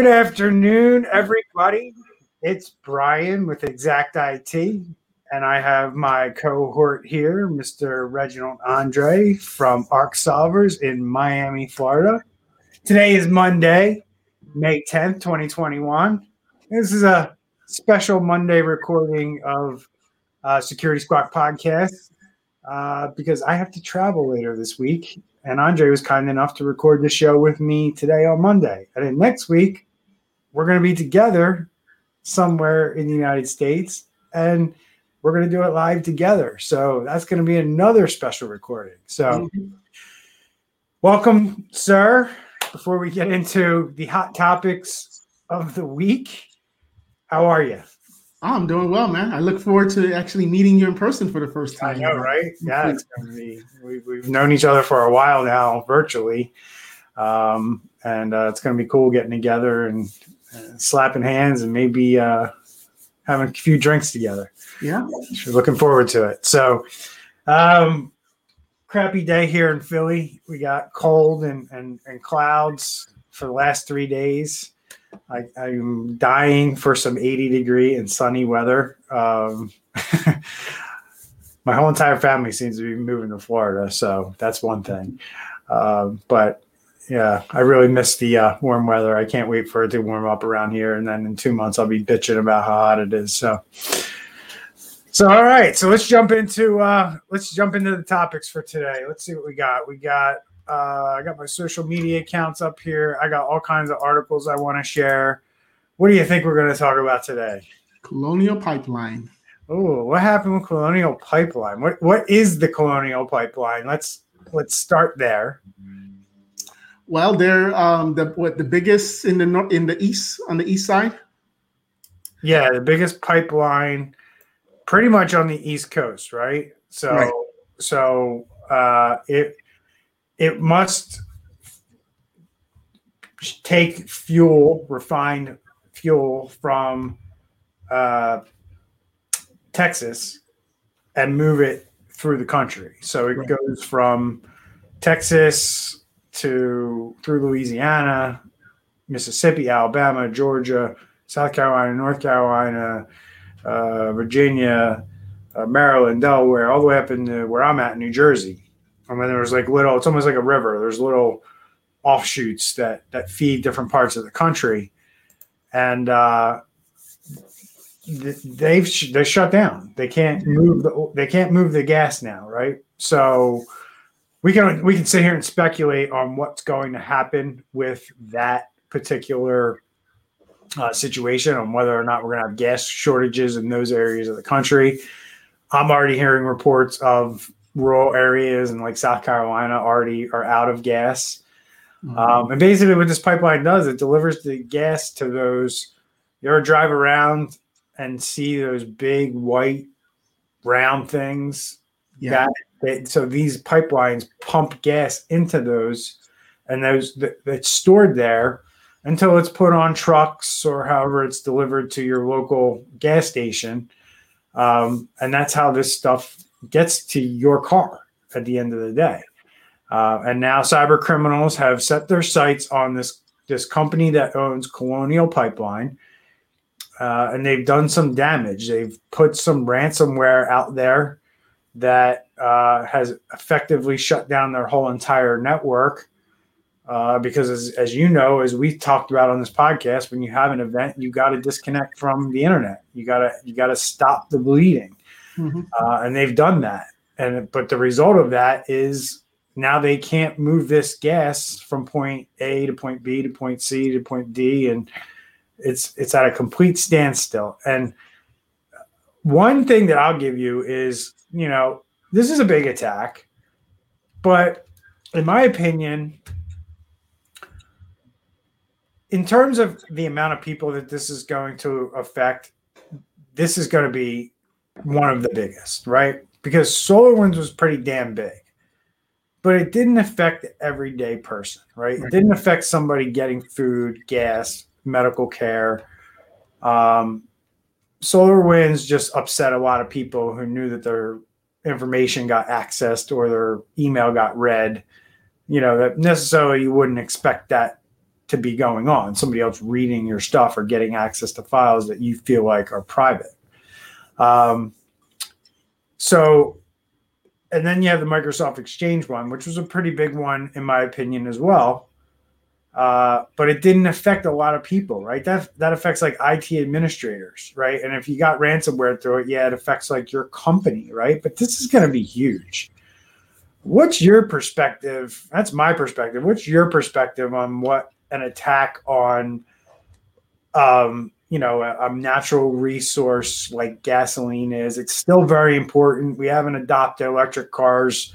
Good afternoon, everybody. It's Brian with Exact IT, and I have my cohort here, Mr. Reginald Andre from Arc Solvers in Miami, Florida. Today is Monday, May 10th, 2021. This is a special Monday recording of uh, Security Squawk podcast uh, because I have to travel later this week and Andre was kind enough to record the show with me today on Monday. And then next week, we're going to be together somewhere in the United States and we're going to do it live together. So that's going to be another special recording. So, mm-hmm. welcome, sir. Before we get into the hot topics of the week, how are you? Oh, I'm doing well, man. I look forward to actually meeting you in person for the first time. I know, right? Yeah, it's gonna be. We, have known each other for a while now, virtually, um, and uh, it's gonna be cool getting together and slapping hands and maybe uh, having a few drinks together. Yeah, looking forward to it. So, um, crappy day here in Philly. We got cold and and, and clouds for the last three days. I, am dying for some 80 degree and sunny weather. Um, my whole entire family seems to be moving to Florida, so that's one thing. Uh, but yeah, I really miss the uh, warm weather. I can't wait for it to warm up around here, and then in two months I'll be bitching about how hot it is. So, so all right, so let's jump into uh, let's jump into the topics for today. Let's see what we got. We got uh, I got my social media accounts up here. I got all kinds of articles I want to share. What do you think we're going to talk about today? Colonial Pipeline. Oh, what happened with Colonial Pipeline? What what is the Colonial Pipeline? Let's let's start there. Well, they're um, the what the biggest in the north in the east on the east side. Yeah, the biggest pipeline, pretty much on the east coast, right? So right. so uh, it it must take fuel, refined fuel from uh, Texas and move it through the country. So it right. goes from Texas to through Louisiana, Mississippi, Alabama, Georgia, South Carolina, North Carolina, uh, Virginia, uh, Maryland, Delaware, all the way up into where I'm at New Jersey. I mean, there's like little. It's almost like a river. There's little offshoots that that feed different parts of the country, and uh, they've they shut down. They can't move the they can't move the gas now, right? So we can we can sit here and speculate on what's going to happen with that particular uh, situation, on whether or not we're going to have gas shortages in those areas of the country. I'm already hearing reports of rural areas and like South Carolina already are out of gas. Mm-hmm. Um, and basically, what this pipeline does, it delivers the gas to those. You ever drive around and see those big white round things? Yeah. That, so these pipelines pump gas into those, and those that, that's stored there until it's put on trucks or however it's delivered to your local gas station. Um, and that's how this stuff gets to your car at the end of the day. Uh, and now cyber criminals have set their sights on this this company that owns Colonial Pipeline, uh, and they've done some damage. They've put some ransomware out there that uh, has effectively shut down their whole entire network. Uh, because as, as you know, as we talked about on this podcast, when you have an event, you got to disconnect from the internet. You gotta you gotta stop the bleeding mm-hmm. uh, and they've done that. And but the result of that is now they can't move this gas from point A to point B to point C to point D, and it's it's at a complete standstill. And one thing that I'll give you is, you know, this is a big attack, but in my opinion, in terms of the amount of people that this is going to affect, this is going to be one of the biggest, right? Because SolarWinds was pretty damn big, but it didn't affect the everyday person, right? It didn't affect somebody getting food, gas, medical care. Um, SolarWinds just upset a lot of people who knew that their information got accessed or their email got read. You know, that necessarily you wouldn't expect that to be going on. Somebody else reading your stuff or getting access to files that you feel like are private. Um, so, and then you have the Microsoft Exchange one, which was a pretty big one in my opinion as well. Uh, but it didn't affect a lot of people, right? That that affects like IT administrators, right? And if you got ransomware through it, yeah, it affects like your company, right? But this is going to be huge. What's your perspective? That's my perspective. What's your perspective on what an attack on, um, you know, a, a natural resource like gasoline is? It's still very important. We haven't adopted electric cars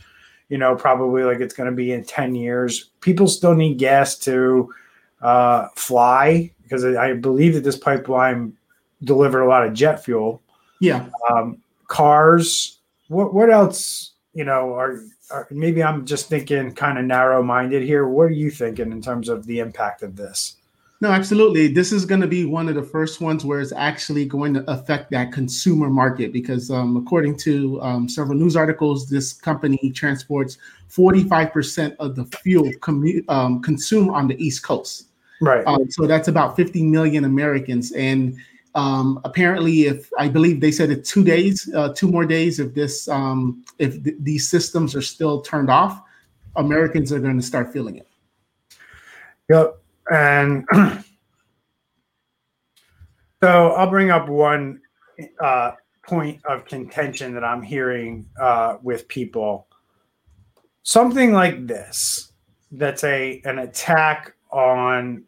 you know, probably like it's going to be in 10 years. People still need gas to uh, fly because I believe that this pipeline delivered a lot of jet fuel. Yeah. Um, cars. What, what else, you know, are, are maybe I'm just thinking kind of narrow minded here. What are you thinking in terms of the impact of this? No, absolutely. This is going to be one of the first ones where it's actually going to affect that consumer market because, um, according to um, several news articles, this company transports 45% of the fuel commu- um, consumed on the East Coast. Right. Um, so that's about 50 million Americans. And um, apparently, if I believe they said it two days, uh, two more days, if this, um, if th- these systems are still turned off, Americans are going to start feeling it. Yep. And so I'll bring up one uh, point of contention that I'm hearing uh, with people. Something like this that's a an attack on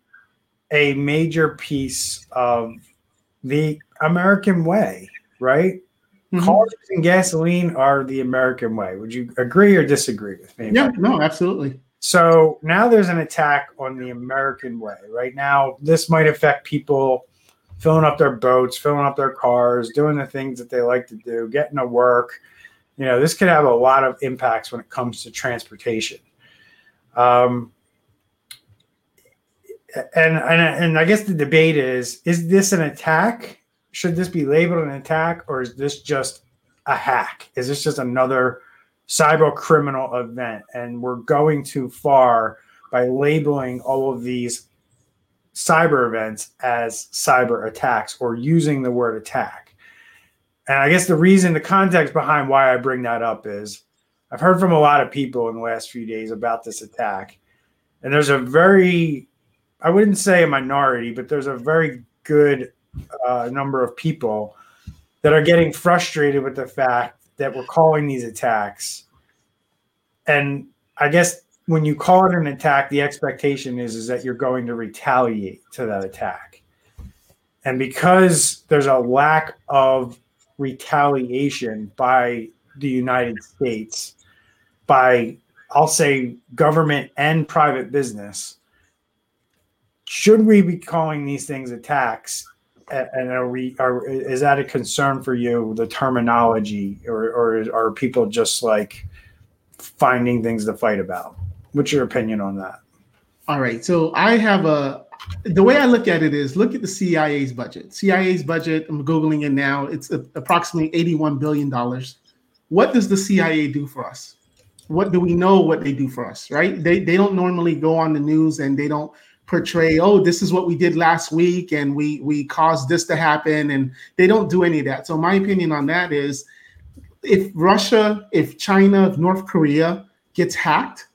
a major piece of the American way, right? Mm-hmm. Cars and gasoline are the American way. Would you agree or disagree with me? Yeah, no, absolutely. So now there's an attack on the American way. Right now, this might affect people filling up their boats, filling up their cars, doing the things that they like to do, getting to work. You know, this could have a lot of impacts when it comes to transportation. Um, and, and and I guess the debate is: is this an attack? Should this be labeled an attack, or is this just a hack? Is this just another cyber criminal event and we're going too far by labeling all of these cyber events as cyber attacks or using the word attack. And I guess the reason, the context behind why I bring that up is I've heard from a lot of people in the last few days about this attack. And there's a very, I wouldn't say a minority, but there's a very good uh, number of people that are getting frustrated with the fact that we're calling these attacks. And I guess when you call it an attack, the expectation is, is that you're going to retaliate to that attack. And because there's a lack of retaliation by the United States, by I'll say government and private business, should we be calling these things attacks and are we are is that a concern for you the terminology or or are people just like finding things to fight about? What's your opinion on that? All right so i have a the way i look at it is look at the cia's budget. Cia's budget i'm googling it now it's approximately 81 billion dollars. What does the cia do for us? What do we know what they do for us right? They they don't normally go on the news and they don't portray oh this is what we did last week and we we caused this to happen and they don't do any of that. So my opinion on that is if russia if china if north korea gets hacked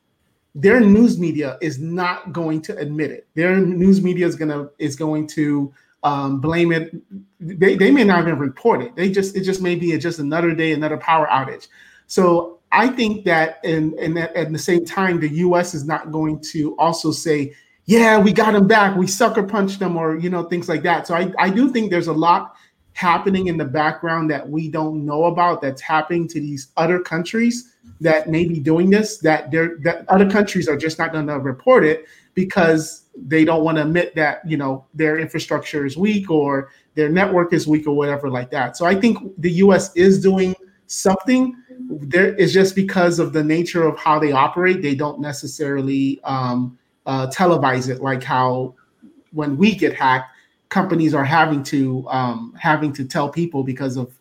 their news media is not going to admit it. Their news media is gonna is going to um, blame it. They, they may not even report it. They just it just may be just another day another power outage. So i think that and, in at the same time the us is not going to also say yeah, we got him back, we sucker punched them, or you know, things like that. So I, I do think there's a lot happening in the background that we don't know about that's happening to these other countries that may be doing this, that they're that other countries are just not gonna report it because they don't want to admit that you know their infrastructure is weak or their network is weak or whatever like that. So I think the US is doing something there is just because of the nature of how they operate, they don't necessarily um, uh, televise it like how when we get hacked, companies are having to um, having to tell people because of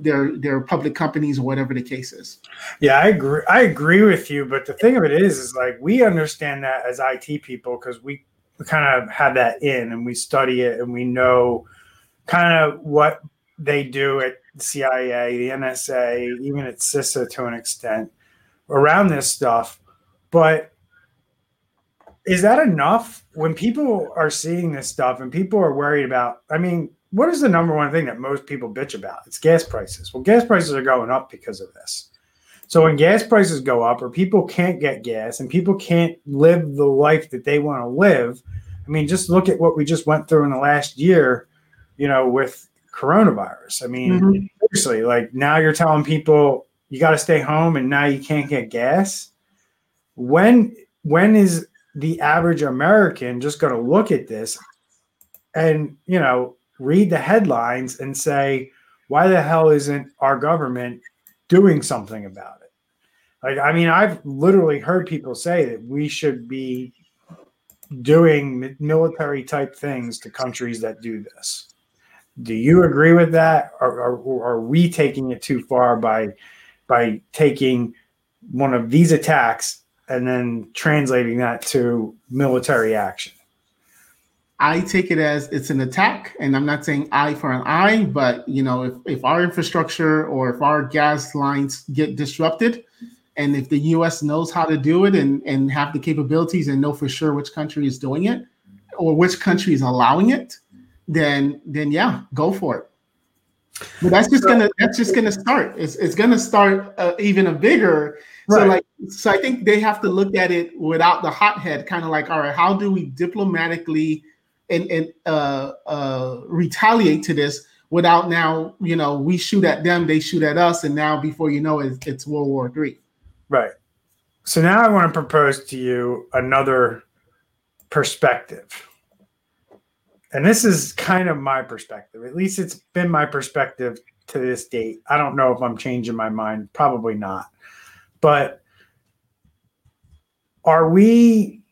their their public companies or whatever the case is. Yeah, I agree. I agree with you, but the thing of it is, is like we understand that as IT people because we kind of have that in and we study it and we know kind of what they do at CIA, the NSA, even at CISA to an extent around this stuff. But is that enough when people are seeing this stuff and people are worried about? I mean, what is the number one thing that most people bitch about? It's gas prices. Well, gas prices are going up because of this. So when gas prices go up or people can't get gas and people can't live the life that they want to live, I mean, just look at what we just went through in the last year, you know, with coronavirus. I mean, mm-hmm. seriously, like now you're telling people you got to stay home and now you can't get gas. When when is the average American just going to look at this and, you know, read the headlines and say, why the hell isn't our government doing something about it? Like, I mean, I've literally heard people say that we should be doing military type things to countries that do this. Do you agree with that? Or, or, or are we taking it too far by by taking one of these attacks and then translating that to military action? I take it as it's an attack, and I'm not saying eye for an eye, but you know, if, if our infrastructure or if our gas lines get disrupted, and if the U.S. knows how to do it and and have the capabilities and know for sure which country is doing it or which country is allowing it, then then yeah, go for it. But that's just gonna that's just gonna start. It's it's gonna start uh, even a bigger. Right. So like so I think they have to look at it without the hothead, kind of like all right, how do we diplomatically and and uh, uh, retaliate to this without now you know we shoot at them, they shoot at us, and now before you know it, it's World War Three. Right. So now I want to propose to you another perspective and this is kind of my perspective. At least it's been my perspective to this date. I don't know if I'm changing my mind. Probably not. But are we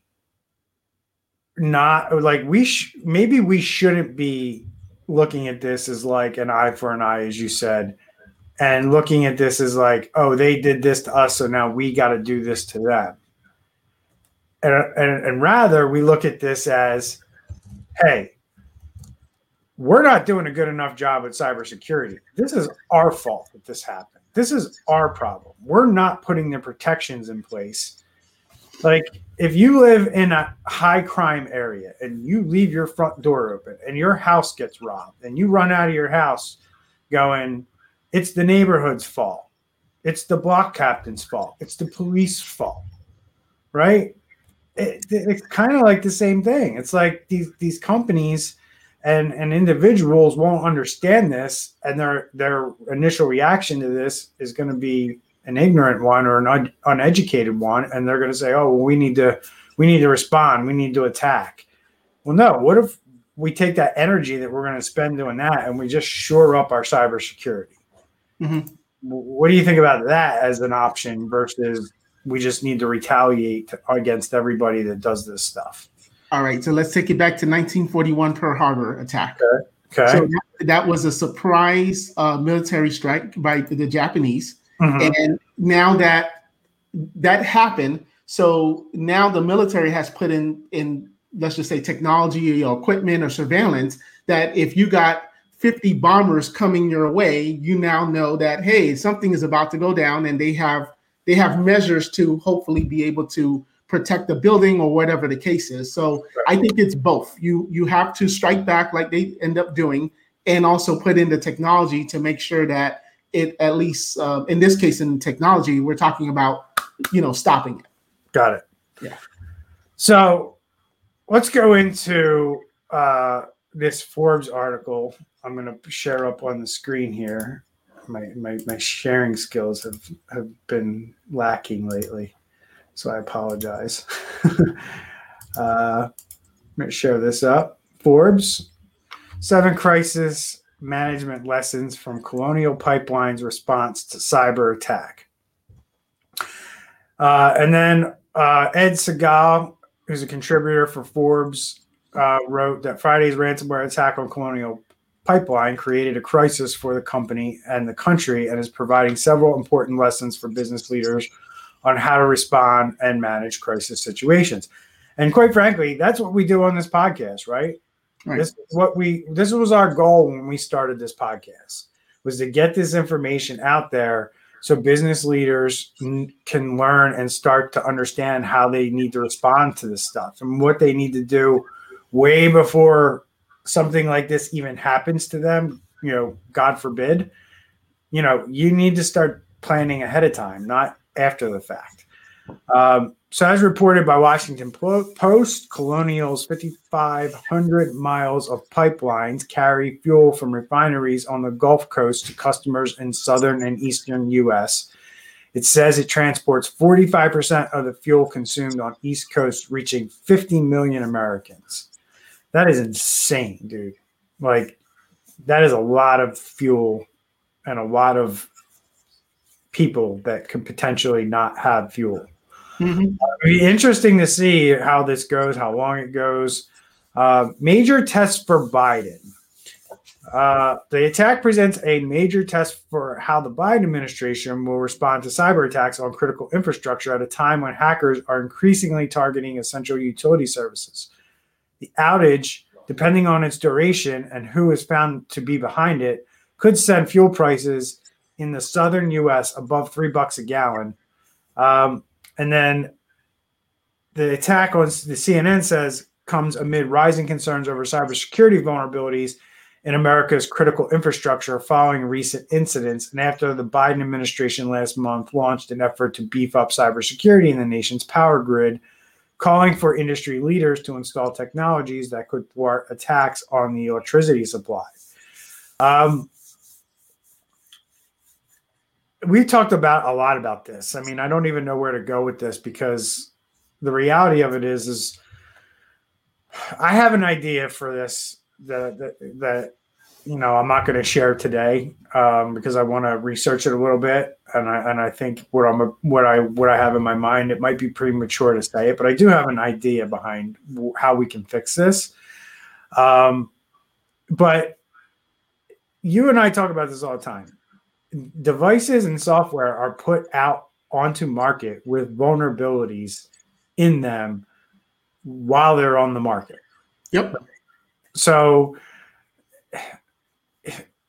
not like we sh- maybe we shouldn't be looking at this as like an eye for an eye as you said and looking at this as like oh they did this to us so now we got to do this to them and, and, and rather we look at this as hey we're not doing a good enough job at cybersecurity. This is our fault that this happened. This is our problem. We're not putting the protections in place. Like if you live in a high crime area and you leave your front door open and your house gets robbed and you run out of your house going, it's the neighborhood's fault. It's the block captain's fault. It's the police fault. Right? It, it's kind of like the same thing. It's like these these companies and and individuals won't understand this and their their initial reaction to this is going to be an ignorant one or an un- uneducated one and they're going to say oh well, we need to we need to respond we need to attack well no what if we take that energy that we're going to spend doing that and we just shore up our cybersecurity mm-hmm. what do you think about that as an option versus we just need to retaliate against everybody that does this stuff all right, so let's take it back to 1941 Pearl Harbor attack. Okay. okay. So that, that, was a surprise uh, military strike by the Japanese, mm-hmm. and now that that happened, so now the military has put in in let's just say technology or equipment or surveillance that if you got 50 bombers coming your way, you now know that hey, something is about to go down, and they have they have measures to hopefully be able to protect the building or whatever the case is. So I think it's both. You you have to strike back like they end up doing, and also put in the technology to make sure that it at least uh, in this case in technology we're talking about you know stopping it. Got it. Yeah. So let's go into uh, this Forbes article. I'm going to share up on the screen here. My, my, my sharing skills have, have been lacking lately so I apologize. uh, I'm going to share this up. Forbes, seven crisis management lessons from Colonial Pipeline's response to cyber attack. Uh, and then uh, Ed Segal, who's a contributor for Forbes, uh, wrote that Friday's ransomware attack on Colonial Pipeline created a crisis for the company and the country and is providing several important lessons for business leaders on how to respond and manage crisis situations. And quite frankly, that's what we do on this podcast, right? Right. This is what we this was our goal when we started this podcast was to get this information out there so business leaders can learn and start to understand how they need to respond to this stuff and what they need to do way before something like this even happens to them, you know, God forbid. You know, you need to start planning ahead of time, not after the fact. Um, so, as reported by Washington Post, Colonial's 5,500 miles of pipelines carry fuel from refineries on the Gulf Coast to customers in southern and eastern U.S. It says it transports 45% of the fuel consumed on East Coast, reaching 50 million Americans. That is insane, dude. Like, that is a lot of fuel and a lot of people that could potentially not have fuel. Mhm. It'll be interesting to see how this goes, how long it goes. Uh, major test for Biden. Uh, the attack presents a major test for how the Biden administration will respond to cyber attacks on critical infrastructure at a time when hackers are increasingly targeting essential utility services. The outage, depending on its duration and who is found to be behind it, could send fuel prices in the southern U.S. above three bucks a gallon. Um, and then the attack on the CNN says comes amid rising concerns over cybersecurity vulnerabilities in America's critical infrastructure following recent incidents and after the Biden administration last month launched an effort to beef up cybersecurity in the nation's power grid, calling for industry leaders to install technologies that could thwart attacks on the electricity supply. Um, we talked about a lot about this. I mean, I don't even know where to go with this because the reality of it is, is I have an idea for this that that, you know I'm not going to share today um, because I want to research it a little bit, and I and I think what I'm what I what I have in my mind it might be premature to say it, but I do have an idea behind how we can fix this. Um, but you and I talk about this all the time devices and software are put out onto market with vulnerabilities in them while they're on the market. Yep. So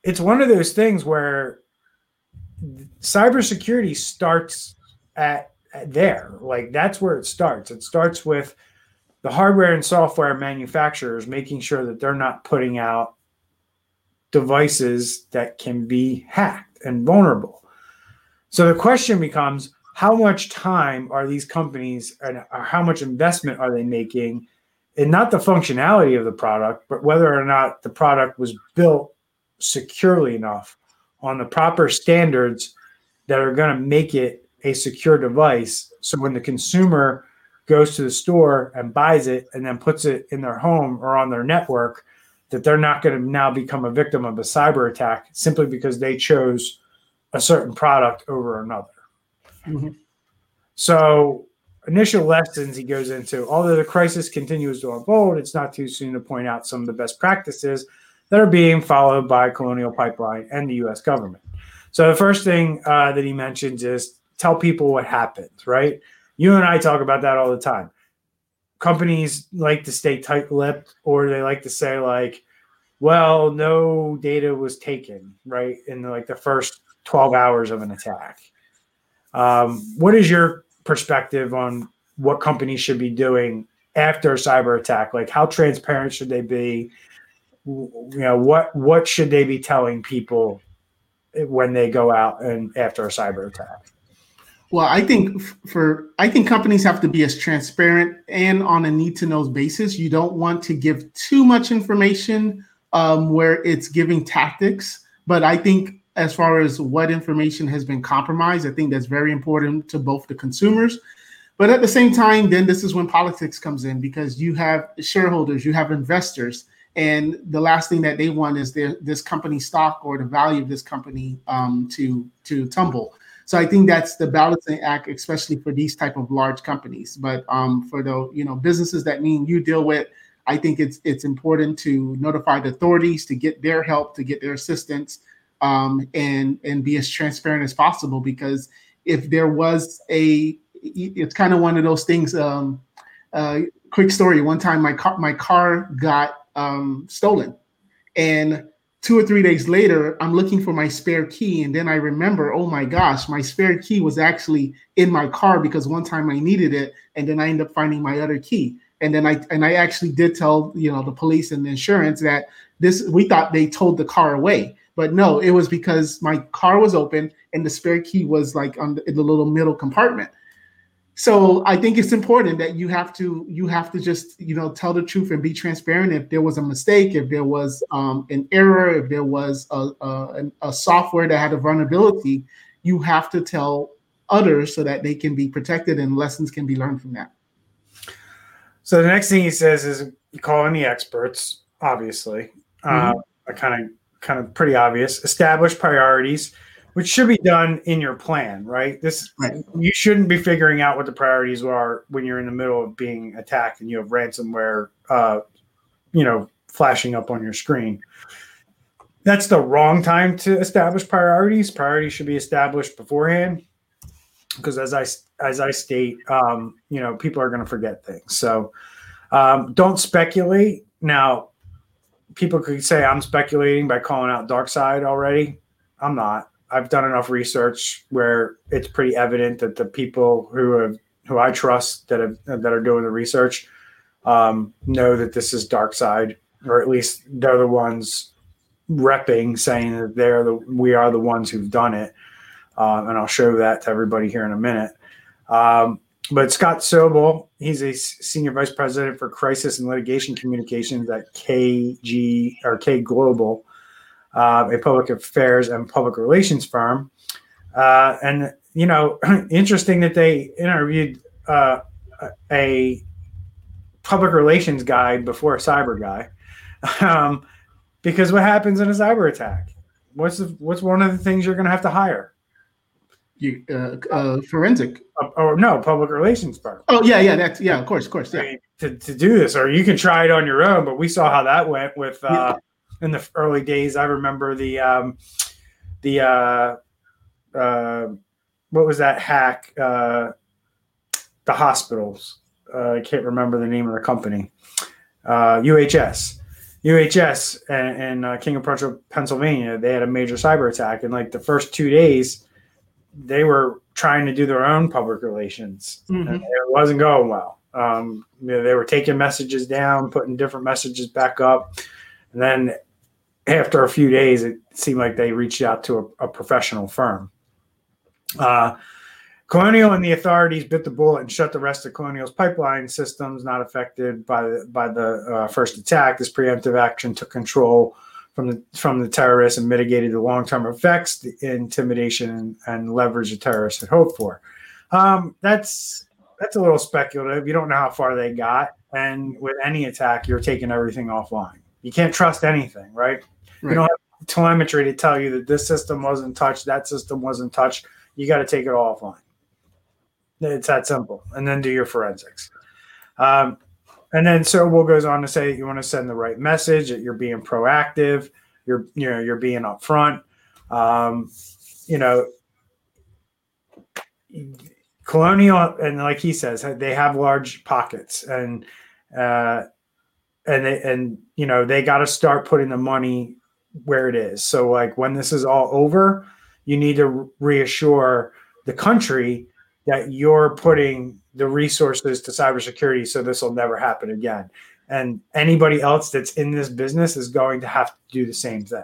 it's one of those things where cybersecurity starts at, at there. Like that's where it starts. It starts with the hardware and software manufacturers making sure that they're not putting out devices that can be hacked and vulnerable. So the question becomes how much time are these companies and uh, how much investment are they making in not the functionality of the product, but whether or not the product was built securely enough on the proper standards that are going to make it a secure device. So when the consumer goes to the store and buys it and then puts it in their home or on their network, that they're not going to now become a victim of a cyber attack simply because they chose a certain product over another. Mm-hmm. So, initial lessons he goes into although the crisis continues to unfold, it's not too soon to point out some of the best practices that are being followed by Colonial Pipeline and the US government. So, the first thing uh, that he mentions is tell people what happened, right? You and I talk about that all the time companies like to stay tight-lipped or they like to say like well no data was taken right in like the first 12 hours of an attack. Um, what is your perspective on what companies should be doing after a cyber attack? Like how transparent should they be? You know what what should they be telling people when they go out and after a cyber attack well, I think for I think companies have to be as transparent and on a need to know basis. You don't want to give too much information um, where it's giving tactics. But I think as far as what information has been compromised, I think that's very important to both the consumers. But at the same time, then this is when politics comes in because you have shareholders, you have investors, and the last thing that they want is their this company stock or the value of this company um, to to tumble. So I think that's the balancing act, especially for these type of large companies. But um, for the you know businesses that mean you deal with, I think it's it's important to notify the authorities to get their help, to get their assistance, um, and and be as transparent as possible. Because if there was a, it's kind of one of those things. Um, Uh, quick story: one time my car my car got um, stolen, and two or three days later, I'm looking for my spare key, and then I remember, oh my gosh, my spare key was actually in my car because one time I needed it, and then I end up finding my other key. And then I and I actually did tell you know the police and the insurance that this we thought they towed the car away, but no, it was because my car was open and the spare key was like on the, in the little middle compartment so i think it's important that you have to you have to just you know tell the truth and be transparent. If there was a mistake if there was um, an error if there was a, a, a, software that had a vulnerability you have to tell others so that they can be protected and lessons can be learned from that. So the next thing he says is you call in the experts obviously. Mm-hmm. uh, kind of kind of pretty obvious. Establish priorities which should be done in your plan, right? This right. you shouldn't be figuring out what the priorities are when you're in the middle of being attacked and you have ransomware, uh, you know, flashing up on your screen. That's the wrong time to establish priorities. Priorities should be established beforehand, because as I as I state, um, you know, people are going to forget things. So um, don't speculate. Now, people could say I'm speculating by calling out DarkSide already. I'm not. I've done enough research where it's pretty evident that the people who have who I trust that have that are doing the research um, know that this is DarkSide, or at least they're the ones repping, saying that they're the we are the ones who've done it. Um, and I'll show that to everybody here in a minute. Um, but Scott Sobel, he's a senior vice president for crisis and litigation communications at KG or K Global uh, a public affairs and public relations firm. Uh, and, you know, interesting that they interviewed uh, a public relations guy before a cyber guy. Um, because what happens in a cyber attack? What's the, what's one of the things you're going to have to hire? You uh, uh, forensic uh, or no public relations firm. Oh yeah, yeah, that's yeah, of course, of course, yeah. To, to do this, or you can try it on your own. But we saw how that went with uh, in the early days. I remember the um, the uh, uh, what was that hack? Uh, the hospitals. Uh, I can't remember the name of the company. Uh, UHS. UHS and, and uh, King of Prussia, Pennsylvania, they had a major cyber attack. And like the first two days, they were trying to do their own public relations. Mm-hmm. And it wasn't going well. Um, you know, they were taking messages down, putting different messages back up. And then after a few days, it seemed like they reached out to a, a professional firm. Uh, Colonial and the authorities bit the bullet and shut the rest of Colonial's pipeline systems not affected by the, by the uh, first attack. This preemptive action took control from the from the terrorists and mitigated the long term effects, the intimidation and, and, leverage the terrorists had hoped for. Um, that's that's a little speculative. You don't know how far they got, and with any attack, you're taking everything offline. You can't trust anything, right? Right. You don't have telemetry to tell you that this system wasn't touched, that system wasn't touched. You got to take it all offline. It's that simple. And then do your forensics. Um, and then Sobel goes on to say you want to send the right message, that you're being proactive, you're you know you're being upfront. Um, you know, colonial and like he says, they have large pockets and uh, and they and you know they got to start putting the money where it is. So like when this is all over, you need to reassure the country that you're putting the resources to cybersecurity so this will never happen again. And anybody else that's in this business is going to have to do the same thing.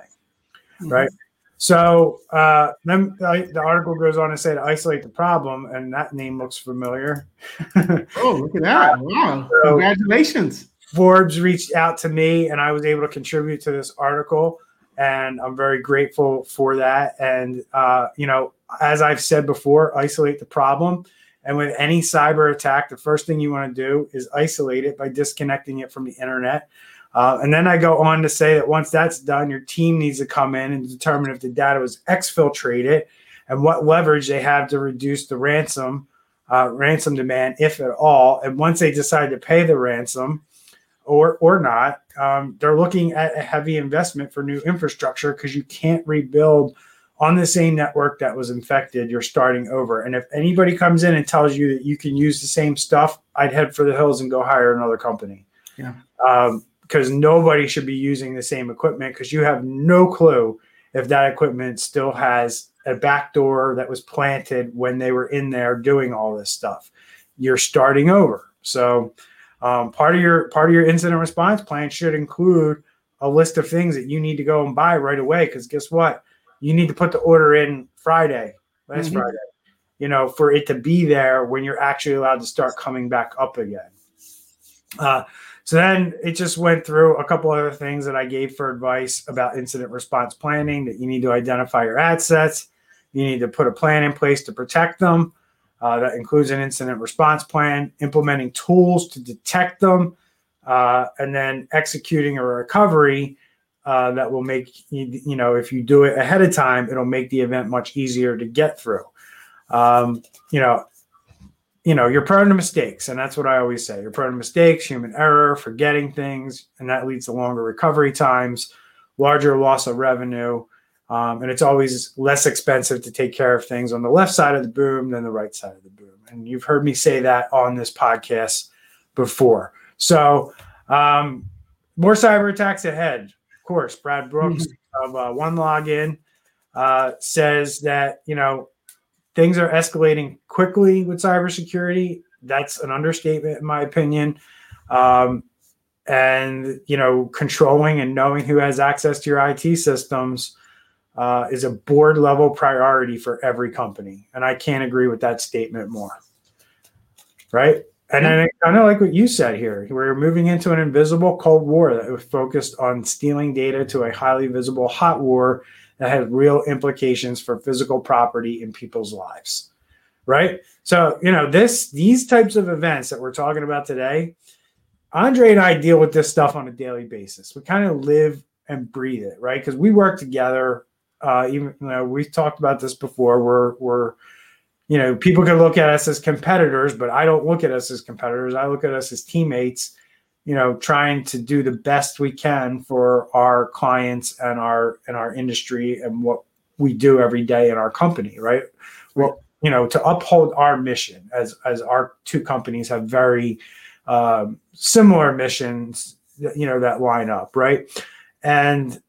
Mm-hmm. Right. So uh, then the article goes on to say to isolate the problem, and that name looks familiar. oh, look at that! Wow! So Congratulations. Forbes reached out to me, and I was able to contribute to this article and I'm very grateful for that. And uh, you know, as I've said before, isolate the problem. And with any cyber attack, the first thing you want to do is isolate it by disconnecting it from the internet. Uh, and then I go on to say that once that's done, your team needs to come in and determine if the data was exfiltrated and what leverage they have to reduce the ransom uh, ransom demand, if at all. And once they decide to pay the ransom, or or not, um, they're looking at a heavy investment for new infrastructure because you can't rebuild on the same network that was infected, you're starting over. And if anybody comes in and tells you that you can use the same stuff, I'd head for the hills and go hire another company. Yeah. Um, because nobody should be using the same equipment because you have no clue if that equipment still has a back door that was planted when they were in there doing all this stuff. You're starting over. So um, part of your part of your incident response plan should include a list of things that you need to go and buy right away. Because guess what? You need to put the order in Friday, last mm-hmm. Friday, you know, for it to be there when you're actually allowed to start coming back up again. Uh, so then it just went through a couple other things that I gave for advice about incident response planning that you need to identify your assets, you need to put a plan in place to protect them. Uh, that includes an incident response plan, implementing tools to detect them, uh, and then executing a recovery uh, that will make you know if you do it ahead of time, it'll make the event much easier to get through. Um, you know, you know, you're prone to mistakes, and that's what I always say. You're prone to mistakes, human error, forgetting things, and that leads to longer recovery times, larger loss of revenue, um, and it's always less expensive to take care of things on the left side of the boom than the right side of the boom. And you've heard me say that on this podcast before. So, um, more cyber attacks ahead. Of course, Brad Brooks mm-hmm. of uh, OneLogin uh, says that you know things are escalating quickly with cybersecurity. That's an understatement, in my opinion. Um, and you know, controlling and knowing who has access to your IT systems uh, is a board level priority for every company, and I can't agree with that statement more. Right. And I kind of like what you said here. We're moving into an invisible Cold War that was focused on stealing data to a highly visible hot war that had real implications for physical property in people's lives. Right. So, you know, this these types of events that we're talking about today, Andre and I deal with this stuff on a daily basis. We kind of live and breathe it, right? Because we work together. Uh, even you know, we've talked about this before. We're we're you know, people can look at us as competitors, but I don't look at us as competitors. I look at us as teammates you know trying to do the best we can for our clients and our and our industry and what we do every day in our company right well you know to uphold our mission as as our two companies have very um, similar missions you know that line up right and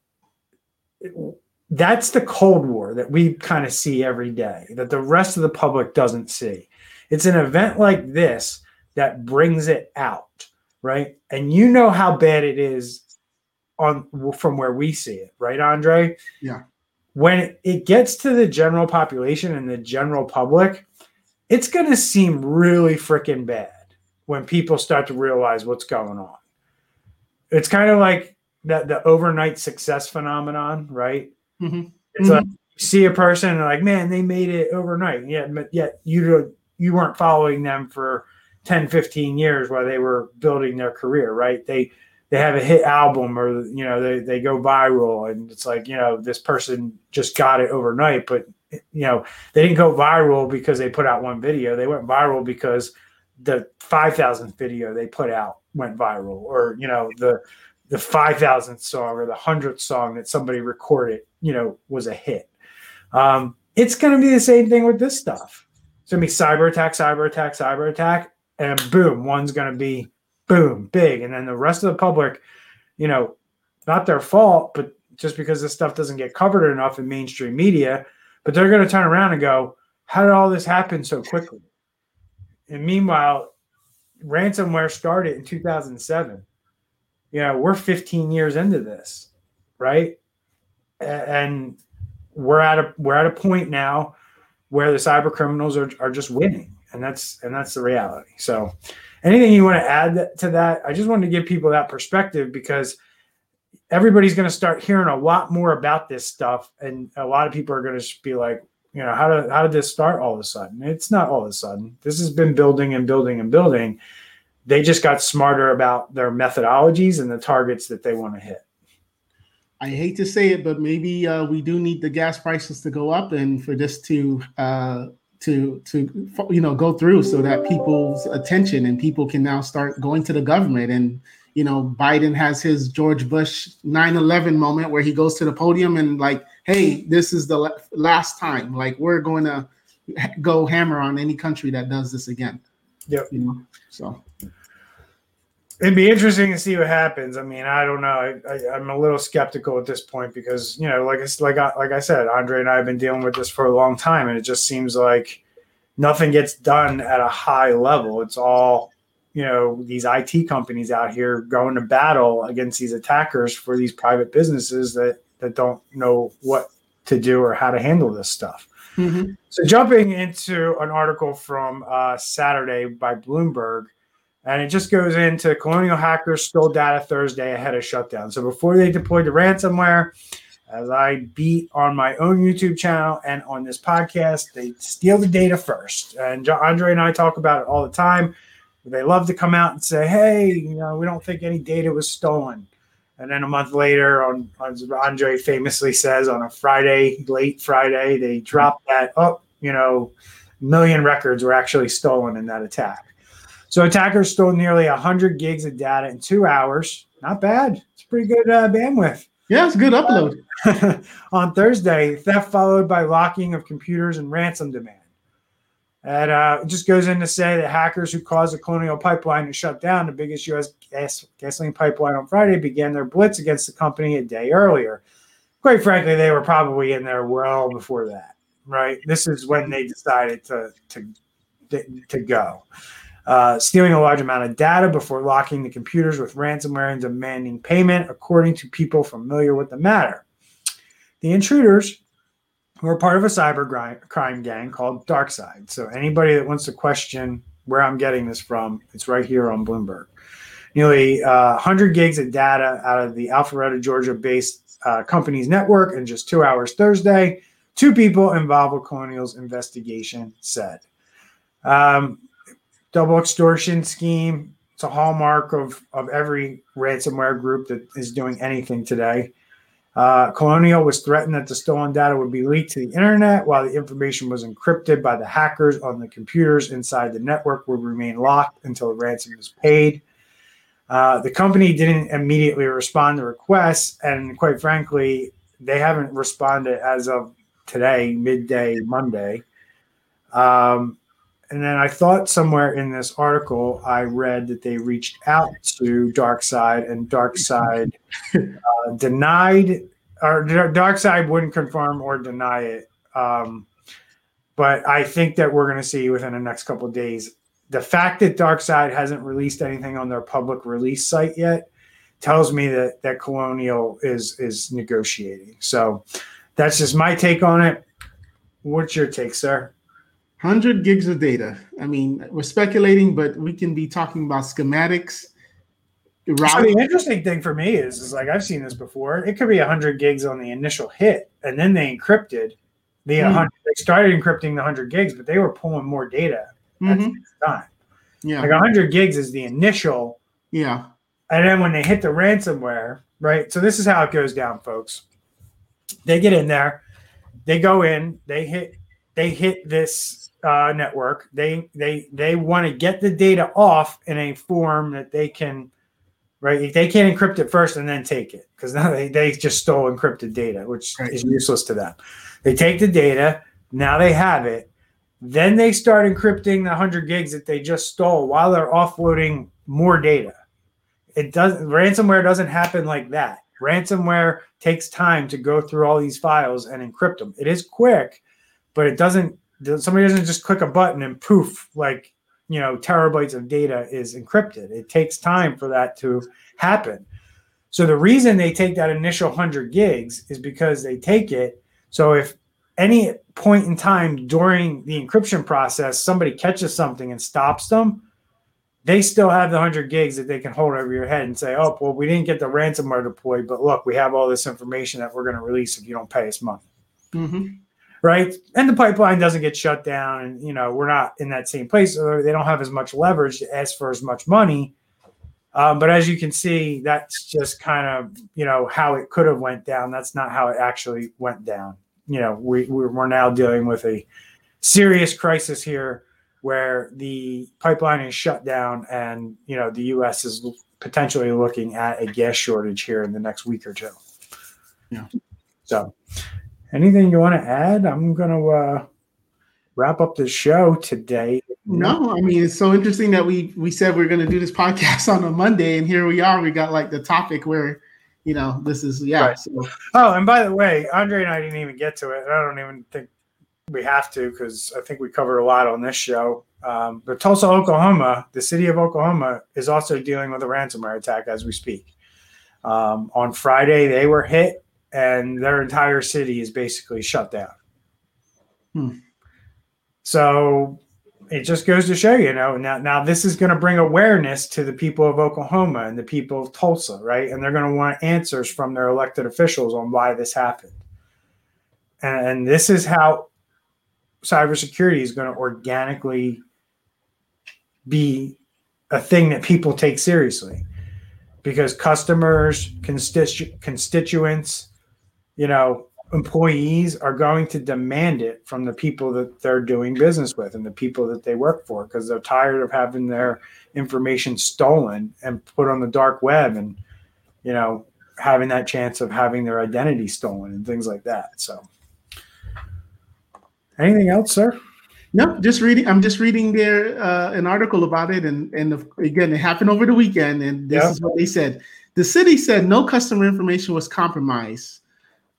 that's the cold war that we kind of see every day that the rest of the public doesn't see it's an event like this that brings it out right? And you know how bad it is on from where we see it, right, Andre? Yeah. When it gets to the general population and the general public, it's going to seem really freaking bad when people start to realize what's going on. It's kind of like that the overnight success phenomenon, right? Mm-hmm. It's mm-hmm. like you see a person and like, man, they made it overnight. Yet, yet you you weren't following them for 10 15 years while they were building their career right they they have a hit album or you know they, they go viral and it's like you know this person just got it overnight but you know they didn't go viral because they put out one video they went viral because the 5000th video they put out went viral or you know the the 5000th song or the 100th song that somebody recorded you know was a hit um, it's going to be the same thing with this stuff it's going to be cyber attack cyber attack cyber attack and boom, one's going to be boom, big. And then the rest of the public, you know, not their fault, but just because this stuff doesn't get covered enough in mainstream media, but they're going to turn around and go, how did all this happen so quickly? And meanwhile, ransomware started in 2007. You know, we're 15 years into this, right? And we're at a we're at a point now where the cyber criminals are, are just winning and that's and that's the reality. So, anything you want to add to that? I just wanted to give people that perspective because everybody's going to start hearing a lot more about this stuff, and a lot of people are going to be like, you know, how did how did this start all of a sudden? It's not all of a sudden. This has been building and building and building. They just got smarter about their methodologies and the targets that they want to hit. I hate to say it, but maybe uh, we do need the gas prices to go up and for this to uh, to to you know go through so that people's attention and people can now start going to the government and you know, Biden has his George Bush 9/11 moment where he goes to the podium and like, hey, this is the last time. Like, we're going to go hammer on any country that does this again. Yep. You know, so it'd be interesting to see what happens. I mean, I don't know. I, am a little skeptical at this point because you know, like I, like I, like I said, Andre and I have been dealing with this for a long time, and it just seems like nothing gets done at a high level. It's all you know these IT companies out here going to battle against these attackers for these private businesses that that don't know what to do or how to handle this stuff. Mm-hmm. So jumping into an article from uh, Saturday by Bloomberg, and it just goes into Colonial hackers stole data Thursday ahead of shutdown. So before they deployed the ransomware, as I beat on my own YouTube channel and on this podcast, they steal the data first. And Andre and I talk about it all the time. They love to come out and say, "Hey, you know, we don't think any data was stolen." And then a month later, on, on Andre famously says on a Friday, late Friday, they dropped that. Oh, you know, million records were actually stolen in that attack. So attackers stole nearly 100 gigs of data in two hours. Not bad. It's pretty good uh, bandwidth. Yeah, it's good upload. on Thursday, theft followed by locking of computers and ransom demand. And uh, it just goes in to say that hackers who caused the Colonial Pipeline to shut down, the biggest U.S. Gas, gasoline pipeline on Friday, began their blitz against the company a day earlier. Quite frankly, they were probably in there well before that, right? This is when they decided to to to go. Uh, stealing a large amount of data before locking the computers with ransomware and demanding payment, according to people familiar with the matter. The intruders who are part of a cyber crime gang called DarkSide. So anybody that wants to question where I'm getting this from, it's right here on Bloomberg. Nearly uh, 100 gigs of data out of the Alpharetta, Georgia-based uh, company's network in just two hours Thursday. Two people involved with Colonial's investigation said. Um, double extortion scheme. It's a hallmark of, of every ransomware group that is doing anything today. Uh, Colonial was threatened that the stolen data would be leaked to the internet while the information was encrypted by the hackers on the computers inside the network would remain locked until the ransom was paid. Uh, the company didn't immediately respond to requests, and quite frankly, they haven't responded as of today, midday Monday. Um, and then I thought somewhere in this article I read that they reached out to DarkSide and DarkSide uh, denied, or DarkSide wouldn't confirm or deny it. Um, but I think that we're going to see within the next couple days. The fact that DarkSide hasn't released anything on their public release site yet tells me that that Colonial is is negotiating. So that's just my take on it. What's your take, sir? 100 gigs of data. I mean, we're speculating, but we can be talking about schematics. So the interesting thing for me is, is like I've seen this before. It could be 100 gigs on the initial hit, and then they encrypted the mm. 100. They started encrypting the 100 gigs, but they were pulling more data mm-hmm. at the time. Yeah, like 100 gigs is the initial. Yeah, and then when they hit the ransomware, right? So this is how it goes down, folks. They get in there, they go in, they hit, they hit this uh, network. They they they want to get the data off in a form that they can, right? They can't encrypt it first and then take it because now they, they just stole encrypted data, which right. is useless to them. They take the data, now they have it. Then they start encrypting the 100 gigs that they just stole while they're offloading more data. It doesn't ransomware doesn't happen like that. Ransomware takes time to go through all these files and encrypt them. It is quick, but it doesn't somebody doesn't just click a button and poof, like you know, terabytes of data is encrypted. It takes time for that to happen. So the reason they take that initial 100 gigs is because they take it. So if any point in time during the encryption process somebody catches something and stops them, they still have the 100 gigs that they can hold over your head and say, oh, well, we didn't get the ransomware deployed, but look, we have all this information that we're going to release if you don't pay us money. Mm-hmm right? And the pipeline doesn't get shut down, and you know we're not in that same place. So they don't have as much leverage to ask for as much money. Um, but as you can see, that's just kind of you know how it could have went down. That's not how it actually went down. You know, we we're now dealing with a serious crisis here, where the pipeline is shut down, and you know the U.S. is potentially looking at a gas shortage here in the next week or two. Yeah. So, anything you want to add? I'm going to uh, wrap up the show today. No, I mean it's so interesting that we we said we are going to do this podcast on a Monday, and here we are. We got like the topic where, you know, this is yeah. Right. So. Oh, and by the way, Andre and I didn't even get to it. I don't even think we have to because I think we covered a lot on this show. Um, but Tulsa, Oklahoma, the city of Oklahoma, is also dealing with a ransomware attack as we speak. Um, on Friday, they were hit, and their entire city is basically shut down. Hmm. So it just goes to show you know now now this is going to bring awareness to the people of Oklahoma and the people of Tulsa, right? And they're going to want answers from their elected officials on why this happened. And, and this is how cybersecurity is going to organically be a thing that people take seriously because customers, constitu- constituents, you know, employees are going to demand it from the people that they're doing business with and the people that they work for because they're tired of having their information stolen and put on the dark web and you know having that chance of having their identity stolen and things like that so anything else sir no, just reading. I'm just reading there uh, an article about it, and and again, it happened over the weekend, and this yep. is what they said. The city said no customer information was compromised,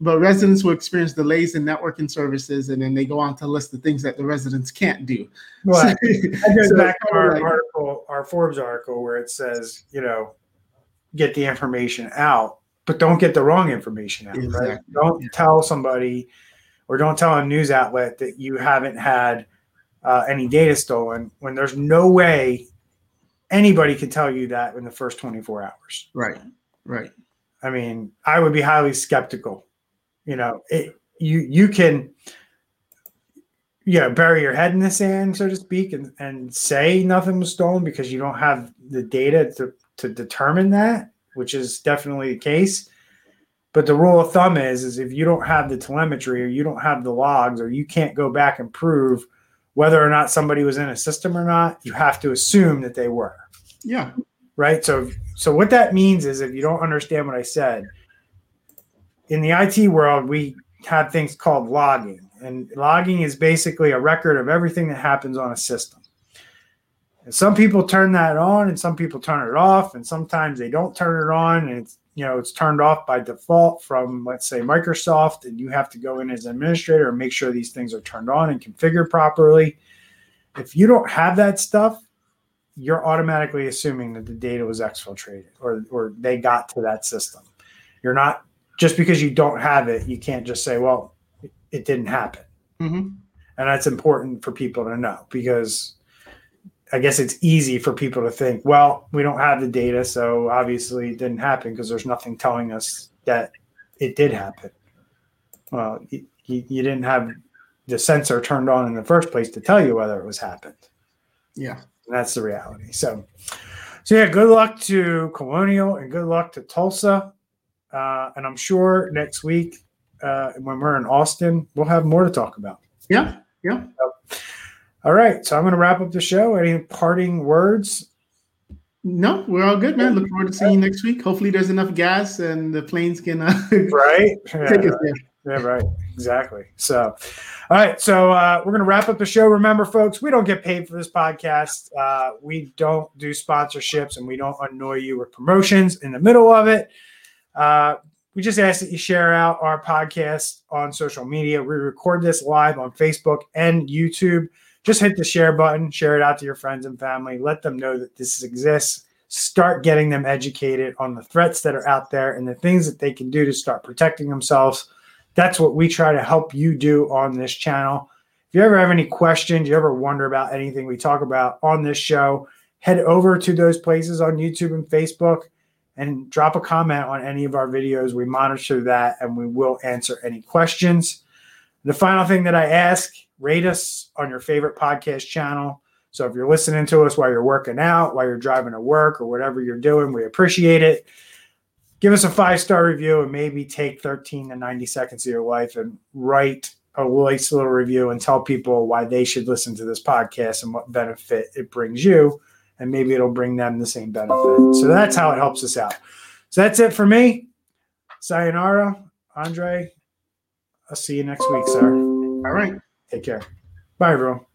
but residents will experience delays in networking services, and then they go on to list the things that the residents can't do. Right. that goes so back to our like, article, our Forbes article, where it says, you know, get the information out, but don't get the wrong information out. Exactly. Right? Don't yeah. tell somebody, or don't tell a news outlet that you haven't had uh, any data stolen when there's no way anybody could tell you that in the first 24 hours. Right. Right. I mean, I would be highly skeptical. You know, it, you you can you know bury your head in the sand, so to speak, and, and say nothing was stolen because you don't have the data to, to determine that, which is definitely the case. But the rule of thumb is is if you don't have the telemetry or you don't have the logs or you can't go back and prove whether or not somebody was in a system or not, you have to assume that they were. Yeah. Right. So, so what that means is if you don't understand what I said, in the IT world, we have things called logging, and logging is basically a record of everything that happens on a system. And some people turn that on, and some people turn it off, and sometimes they don't turn it on, and it's you know it's turned off by default from let's say Microsoft, and you have to go in as an administrator and make sure these things are turned on and configured properly. If you don't have that stuff, you're automatically assuming that the data was exfiltrated or or they got to that system. You're not just because you don't have it, you can't just say, well, it didn't happen. Mm-hmm. And that's important for people to know because I guess it's easy for people to think, well, we don't have the data, so obviously it didn't happen because there's nothing telling us that it did happen. Well, you, you didn't have the sensor turned on in the first place to tell you whether it was happened. Yeah, and that's the reality. So, so yeah, good luck to Colonial and good luck to Tulsa. Uh, and I'm sure next week uh, when we're in Austin, we'll have more to talk about. Yeah, yeah. All right. So I'm going to wrap up the show. Any parting words? No, we're all good, man. Look forward to seeing you next week. Hopefully, there's enough gas and the planes can uh, right. Yeah, take us there. Yeah, right. Exactly. So, all right. So uh, we're going to wrap up the show. Remember, folks, we don't get paid for this podcast. Uh, we don't do sponsorships and we don't annoy you with promotions in the middle of it. Uh, we just ask that you share out our podcast on social media. We record this live on Facebook and YouTube just hit the share button, share it out to your friends and family, let them know that this exists. Start getting them educated on the threats that are out there and the things that they can do to start protecting themselves. That's what we try to help you do on this channel. If you ever have any questions, you ever wonder about anything we talk about on this show, head over to those places on YouTube and Facebook and drop a comment on any of our videos. We monitor that and we will answer any questions. The final thing that I ask rate us on your favorite podcast channel. So if you're listening to us while you're working out, while you're driving to work, or whatever you're doing, we appreciate it. Give us a five star review and maybe take 13 to 90 seconds of your life and write a nice little review and tell people why they should listen to this podcast and what benefit it brings you. And maybe it'll bring them the same benefit. So that's how it helps us out. So that's it for me. Sayonara, Andre. I'll see you next week, sir. All right. Take care. Bye, everyone.